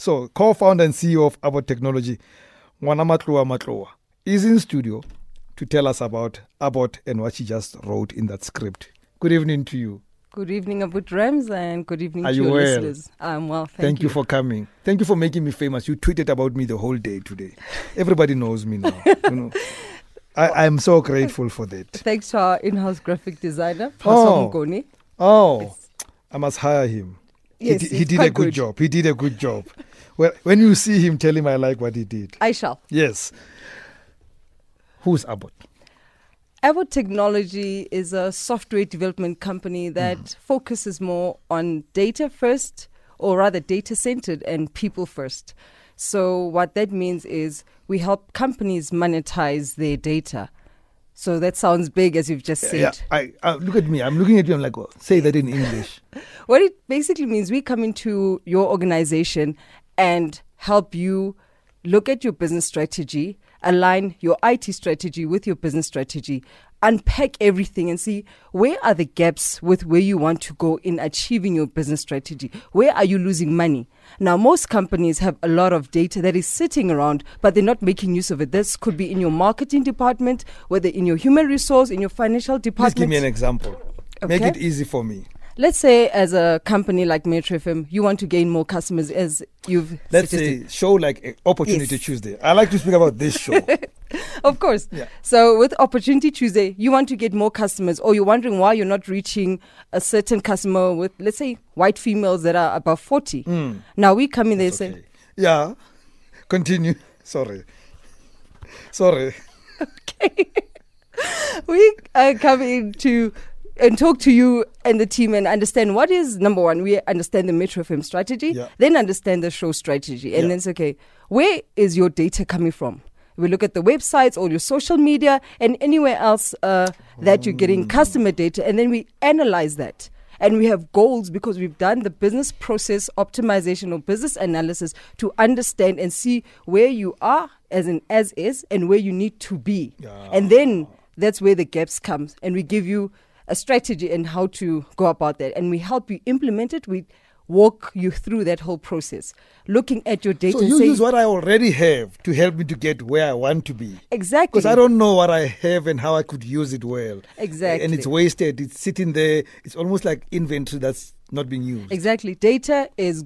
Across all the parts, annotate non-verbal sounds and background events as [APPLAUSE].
So, co-founder and CEO of ABOT Technology, Ngwanamatloa is in studio to tell us about ABOT and what she just wrote in that script. Good evening to you. Good evening, Abuti Rams, and good evening Are to you your well? listeners. I'm well, thank, Thank, you. for coming. Thank you for making me famous. You tweeted about me the whole day today. Everybody knows me now. you know. I, I'm so grateful for that. [LAUGHS] Thanks to our in-house graphic designer, Oh. Pastor Mgoni. Oh, I must hire him. Yes, he, he did a good, good. job. He did a good job. Well, when you see him, tell him I like what he did. I shall. Yes. Who's ABOT? ABOT Technology is a software development company that Mm. focuses more on data first, or rather data centered and people first. So, what that means is we help companies monetize their data. So, that sounds big, as you've just said. Yeah, I, I look at me. I'm looking at you. I'm like, oh, say that in English. [LAUGHS] What it basically means, we come into your organization and help you look at your business strategy, align your IT strategy with your business strategy, unpack everything and see where are the gaps with where you want to go in achieving your business strategy. Where are you losing money? Now, most companies have a lot of data that is sitting around, but they're not making use of it. This could be in your marketing department, whether in your human resource, in your financial Please department. give me an example. Make it easy for me. Let's say, as a company like Metro FM, you want to gain more customers, as you've Let's suggested. say show like Opportunity Yes. Tuesday. I like to speak about this show. [LAUGHS] Of course. Yeah. So, with Opportunity Tuesday, you want to get more customers, or you're wondering why you're not reaching a certain customer with, let's say, white females that are above 40. Now, we come in there and say, Hmm. Yeah. Continue. [LAUGHS] Sorry. Sorry. [LAUGHS] Okay. we uh, come in to and talk to you and the team and understand what is number one we understand the Metro FM strategy Yeah. then understand the show strategy and Yeah. then say okay where is your data coming from? We look at the websites all your social media and anywhere else uh, that you're getting customer data and then we analyze that. And we have goals because we've done the business process optimization or business analysis to understand and see where you are as an as is and where you need to be. And then that's where the gaps comes and we give you a strategy and how to go about that and we help you implement it we walk you through that whole process looking at your data So you use what I already have to help me to get where I want to be. exactly Because I don't know what I have and how I could use it well. Exactly. And it's wasted. It's sitting there. It's almost like inventory that's not being used. Exactly. Data is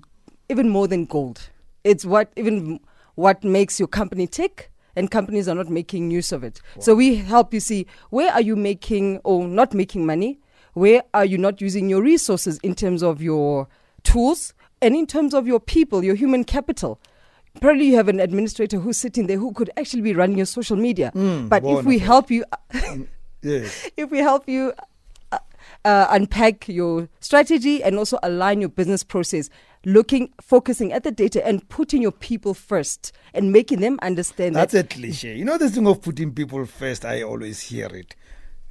even more than gold. It's what even what makes your company tick and companies are not making use of it. So we help you see where are you making or not making money? Where are you not using your resources in terms of your tools and in terms of your people, your human capital? Probably you have an administrator who's sitting there who could actually be running your social media. but if we help you [LAUGHS] [LAUGHS] Yes. if we help you uh, uh, unpack your strategy and also align your business process, looking, focusing at the data and putting your people first and making them understand That's that. a cliche. You know this thing of putting people first. I always hear it.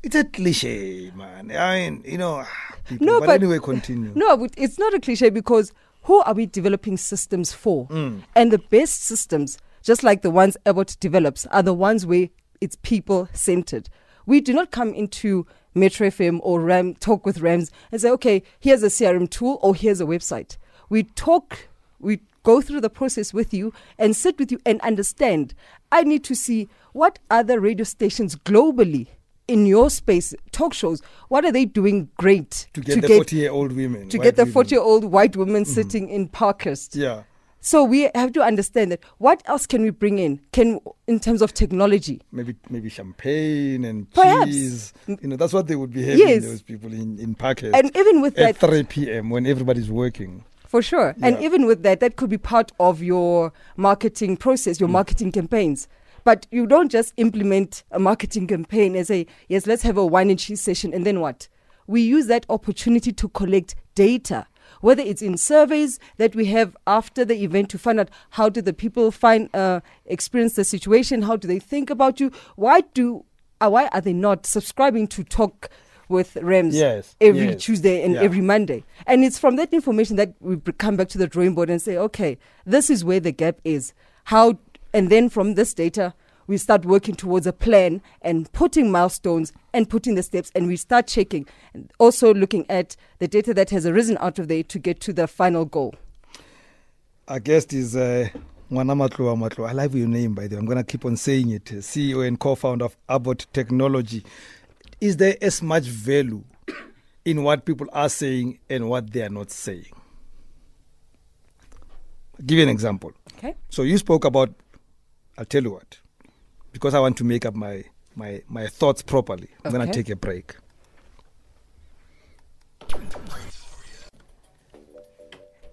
It's a cliche, man. I mean, you know. People. No, but, but- anyway, continue. [LAUGHS] No, but it's not a cliche because who are we developing systems for? Mm. And the best systems, just like the ones ABOT develops, are the ones where it's people centered. We do not come into Metro FM or Ram talk with Rams and say, okay, here's a CRM tool or here's a website. We talk, we go through the process with you and sit with you and understand. I need to see what other radio stations globally in your space, talk shows, what are they doing great to get the 40 year old women. to get the women. 40 year old white woman mm-hmm. sitting in Parkhurst. Yeah. So we have to understand that what else can we bring in? Can in terms of technology? Maybe maybe champagne and Perhaps. cheese. You know, that's what they would be having, Yes. those people in, in Parkhurst. And even with at that, 3 p.m. when everybody's working. For sure. And even with that, that could be part of your marketing process, Mm. your marketing campaigns. But you don't just implement a marketing campaign and say, yes, let's have a wine and cheese session, and then what? We use that opportunity to collect data, whether it's in surveys that we have after the event to find out how do the people find uh, experience the situation, how do they think about you, why do uh, why are they not subscribing to talk with Rams Yes, every yes. Tuesday and Yeah. every Monday. And it's from that information that we come back to the drawing board and say, okay, this is where the gap is. How, and then from this data, we start working towards a plan and putting milestones and putting the steps, and we start checking. And also looking at the data that has arisen out of there to get to the final goal. Our guest is uh, Ngwanamatloa Matloa. I love your name, by the way. I'm going to keep on saying it. CEO and co-founder of ABOT Technology. Is there as much value in what people are saying and what they are not saying? I'll give you an example. Okay. So you spoke about. I'll tell you what, because I want to make up my my my thoughts properly. I'm going to take a break.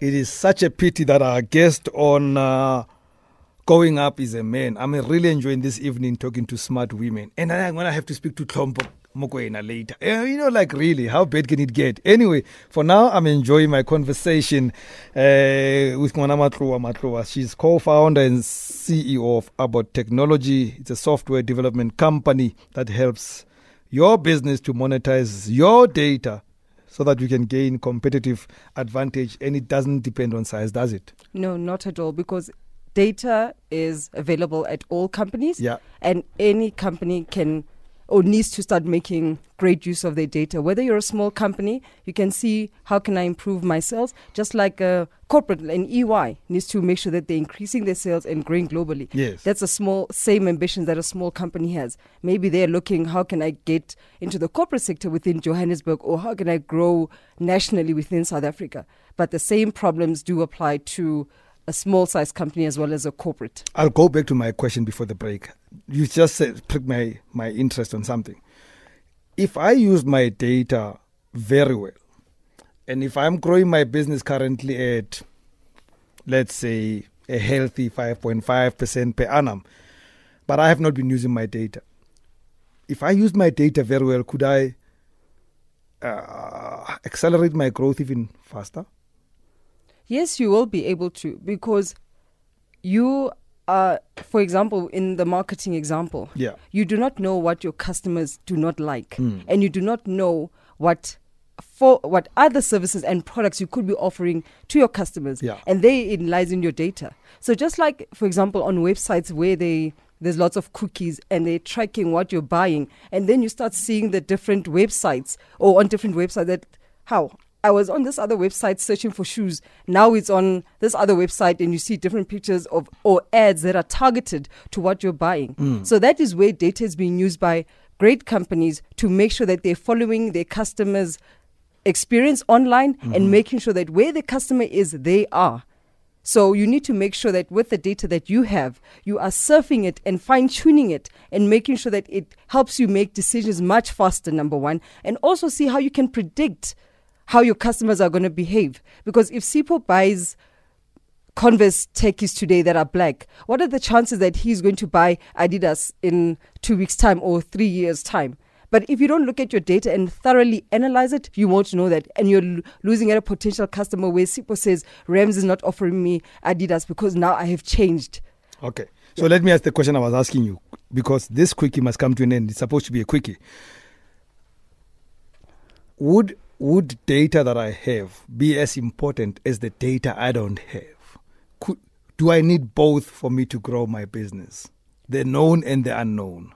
It is such a pity that our guest on uh, Going Up is a man. I'm really enjoying this evening talking to smart women. And I'm going to have to speak to Klompo Mokoena later. You know, like really, how bad can it get? Anyway, for now, I'm enjoying my conversation uh, with Ngwanamatloa Matloa. She's co-founder and CEO of ABOT Technology. It's a software development company that helps your business to monetize your data so that you can gain competitive advantage and it doesn't depend on size, does it? No, not at all, because data is available at all companies. Yeah. And any company can or needs to start making great use of their data. Whether you're a small company, you can see how can I improve my sales, just like a corporate and EY needs to make sure that they're increasing their sales and growing globally. Yes. That's a small same ambition that a small company has. Maybe they're looking how can I get into the corporate sector within Johannesburg or how can I grow nationally within South Africa. But the same problems do apply to a small size company as well as a corporate. I'll go back to my question before the break. You just said, pricked my, my interest on something. If I use my data very well, and if I'm growing my business currently at, let's say, a healthy 5.5% per annum, but I have not been using my data. If I use my data very well, could I uh, accelerate my growth even faster? Yes, you will be able to because you are, for example, in the marketing example, Yeah. you do not know what your customers do not like, Mm. and you do not know what for what other services and products you could be offering to your customers, Yeah. and they it lies in your data. So just like, for example, on websites where they there's lots of cookies and they're tracking what you're buying, and then you start seeing the different websites or on different websites that how I was on this other website searching for shoes. Now it's on this other website, and you see different pictures of or ads that are targeted to what you're buying. Hmm. So that is where data is being used by great companies to make sure that they're following their customers' experience online and mm-hmm. making sure that where the customer is, they are. So you need to make sure that with the data that you have, you are surfing it and fine tuning it and making sure that it helps you make decisions much faster, number one, and also see how you can predict how your customers are going to behave. Because if Sipho buys Converse techies today that are black, what are the chances that he's going to buy Adidas in two weeks' time or three years' time? But if you don't look at your data and thoroughly analyze it, you won't know that. And you're lo- losing at a potential customer where Sipho says, Rams is not offering me Adidas because now I have changed. Okay. So let me ask the question I was asking you because this quickie must come to an end. It's supposed to be a quickie. Would would data that I have be as important as the data I don't have? Could, do I need both for me to grow my business? The known and the unknown.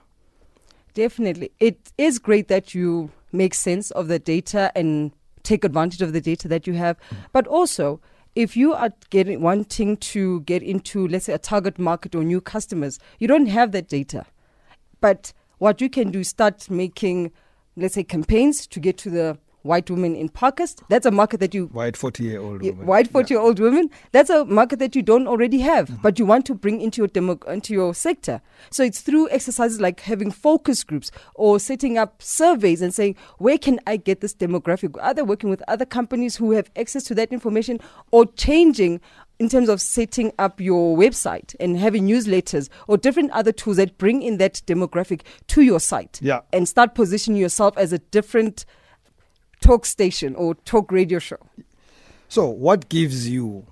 Definitely. It is great that you make sense of the data and take advantage of the data that you have. But also, if you are getting wanting to get into, let's say, a target market or new customers, you don't have that data. But what you can do is start making, let's say, campaigns to get to the white women in Parkhurst. That's a market that you White 40 year old woman. white 40 year old women that's a market that you don't already have mm-hmm. but you want to bring into your demo into your sector so it's through exercises like having focus groups or setting up surveys and saying where can i get this demographic either working with other companies who have access to that information or changing in terms of setting up your website and having newsletters or different other tools that bring in that demographic to your site Yeah. and start positioning yourself as a different talk station or talk radio show So, what gives you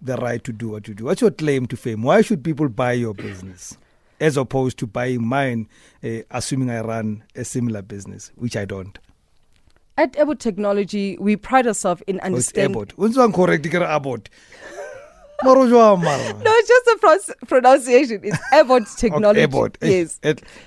the right to do what you do? What's your claim to fame? Why should people buy your business as opposed to buying mine, uh, assuming I run a similar business, which I don't? At ABOT Technology, we pride ourselves in Oh, it's understanding. ABOT. What's one correct? Ke ABOT. Maro jwang mara? No, it's just a pros- pronunciation. It's ABOT Okay, Technology. ABOT. Eh, Yes,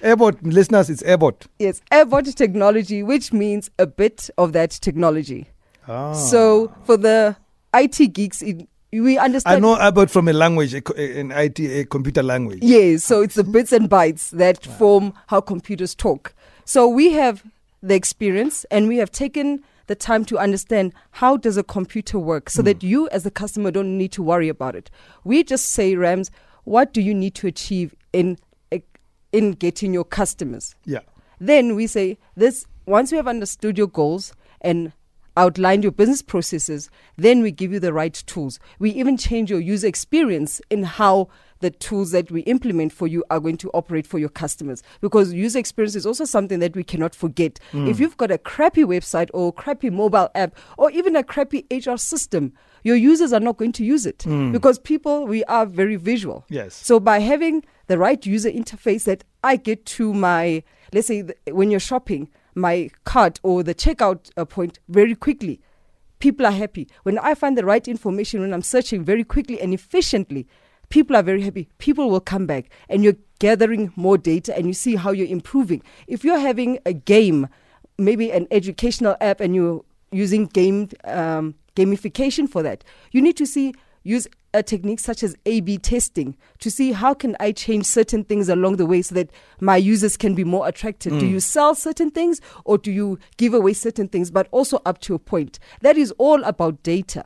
ABOT, listeners, it's ABOT. yes, ABOT Technology, which means a bit of that technology. Ah. So for the IT geeks in, we understand. I know about from a language, a, an IT, a computer language. Yes, so it's the bits and bytes that form how computers talk. So we have the experience and we have taken the time to understand how does a computer work so hmm. that you as a customer don't need to worry about it. We just say Rams, what do you need to achieve in eh, in getting your customers? Yeah. Then we say this once we have understood your goals and outlined your business processes, then we give you the right tools. We even change your user experience in how the tools that we implement for you are going to operate for your customers. Because user experience is also something that we cannot forget. If you've got a crappy website or crappy mobile app or even a crappy HR system, your users are not going to use it because people, we are very visual. Yes. So by having the right user interface that I get to my, let's say th- when you're shopping, my cart or the checkout uh, point very quickly, people are happy. When I find the right information, when I'm searching very quickly and efficiently, people are very happy. People will come back and you're gathering more data and you see how you're improving. If you're having a game, maybe an educational app and you're using game um, gamification for that, you need to see use a technique such as A/B testing to see how can I change certain things along the way so that my users can be more attracted. Do you sell certain things or do you give away certain things, but also up to a point? That is all about data.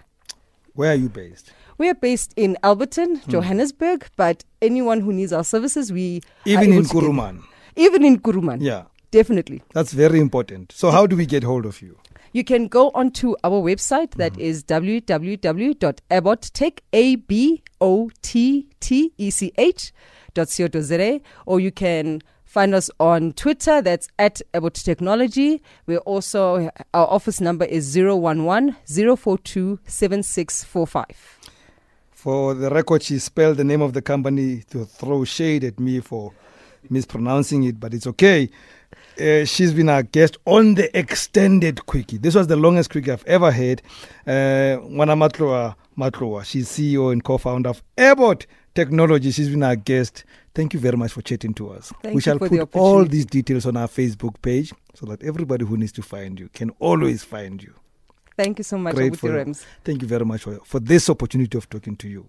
Where are you based? We are based in Alberton, hmm. Johannesburg, but anyone who needs our services, we Even in. Kuruman. Even in Kuruman, Yeah. definitely. That's very important. So, how do we get hold of you? You can go onto our website that hmm. is www.abottech, A B O T T E C H dot co dot za, or you can find us on Twitter. That's at ABOT Technology. We're also our office number is 011 042 7645. For the record, she spelled the name of the company to throw shade at me for mispronouncing it, but it's okay. Uh, she's been our guest on the extended quickie. This was the longest quickie I've ever had. Uh, Ngwanamatloa Matloa, she's CEO and co-founder of Airport Technology. She's been our guest. Thank you very much for chatting to us. Thank we shall for the put all these details on our Facebook page so that everybody who needs to find you can always find you. Thank you so much, Great Abuti for you. Rams. Thank you very much for, for this opportunity of talking to you.